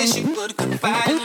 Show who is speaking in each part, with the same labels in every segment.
Speaker 1: wish you
Speaker 2: would confide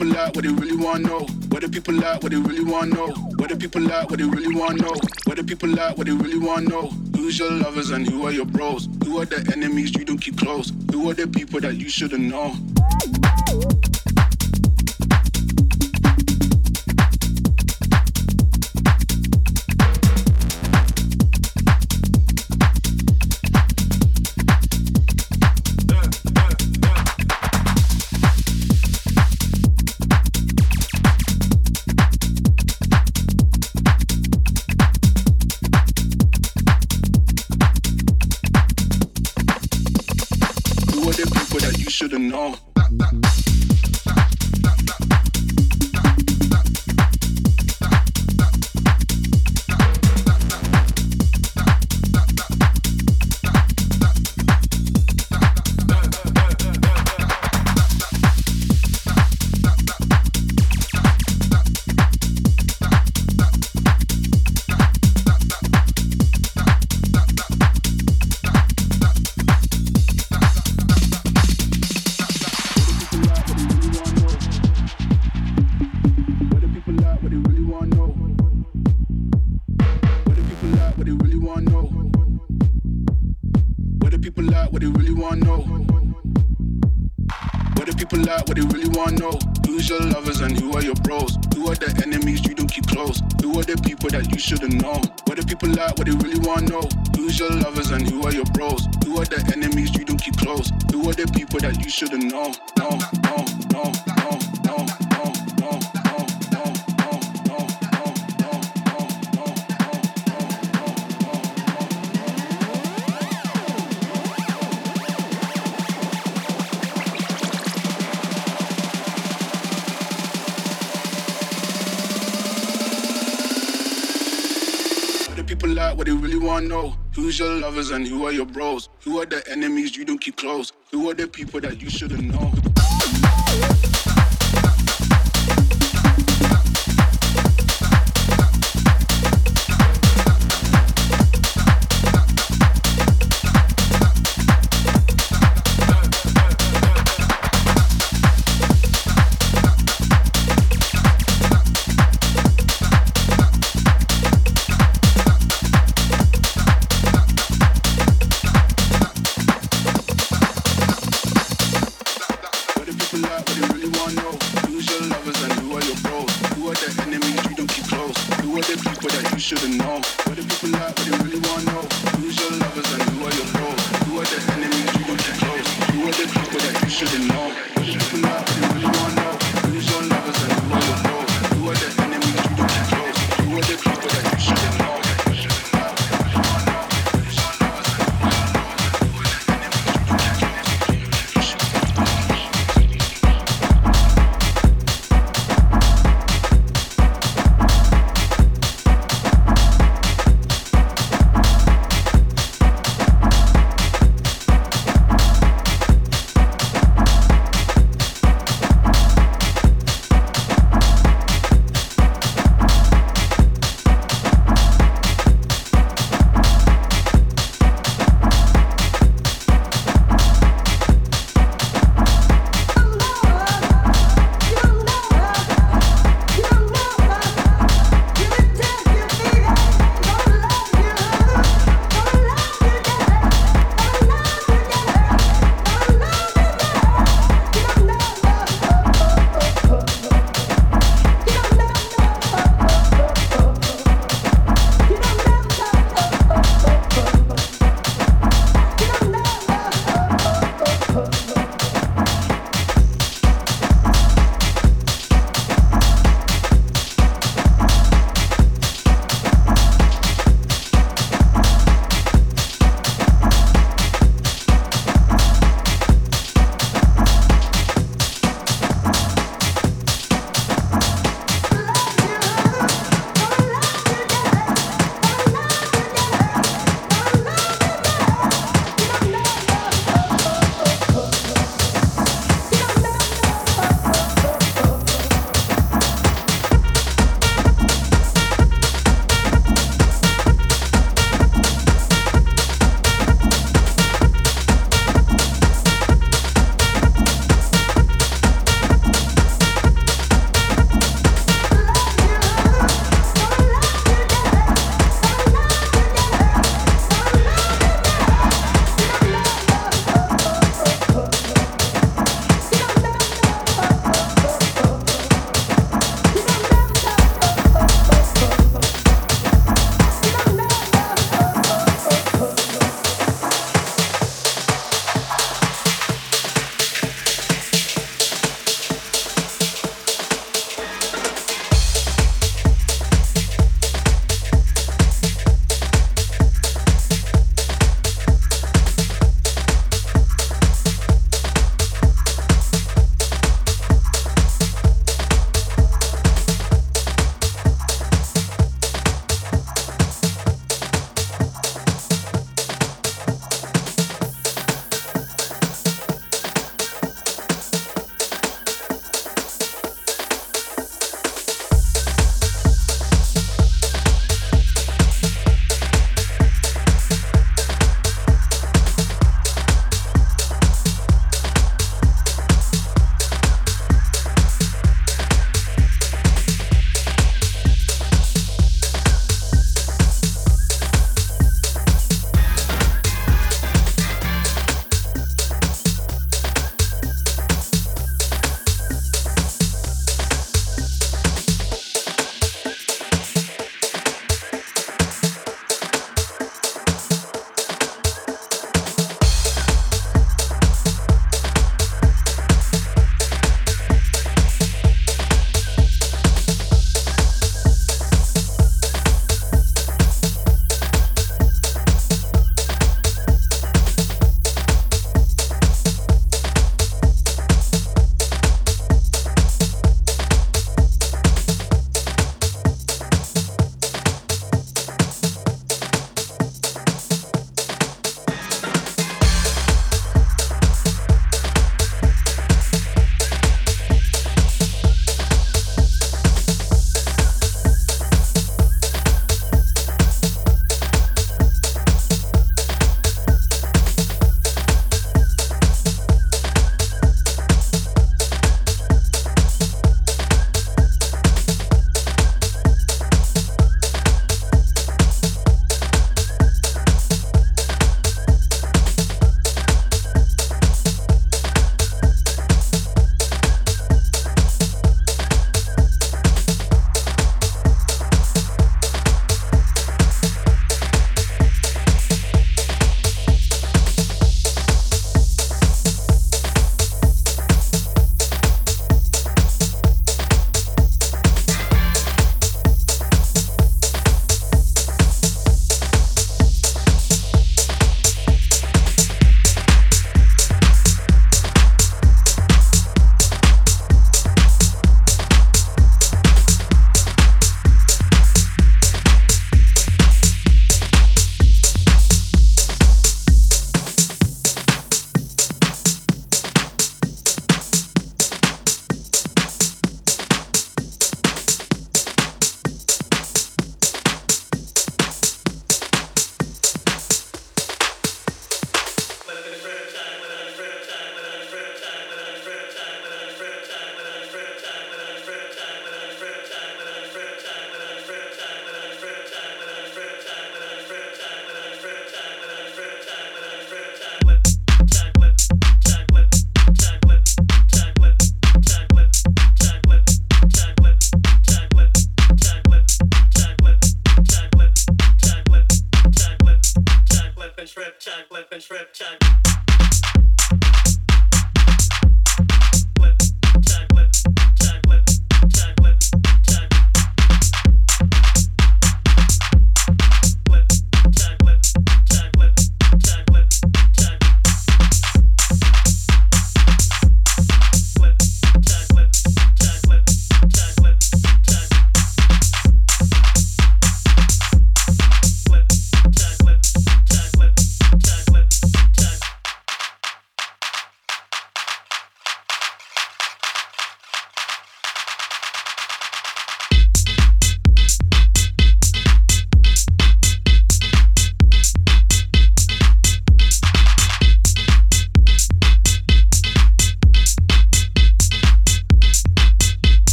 Speaker 2: people like? What they really want know? What the people like? What they really want know? What the people like? What they really want know? What the people like? What they really want know? Who's your lovers and who are your bros? Who are the enemies you don't keep close? Who are the people that you shouldn't know?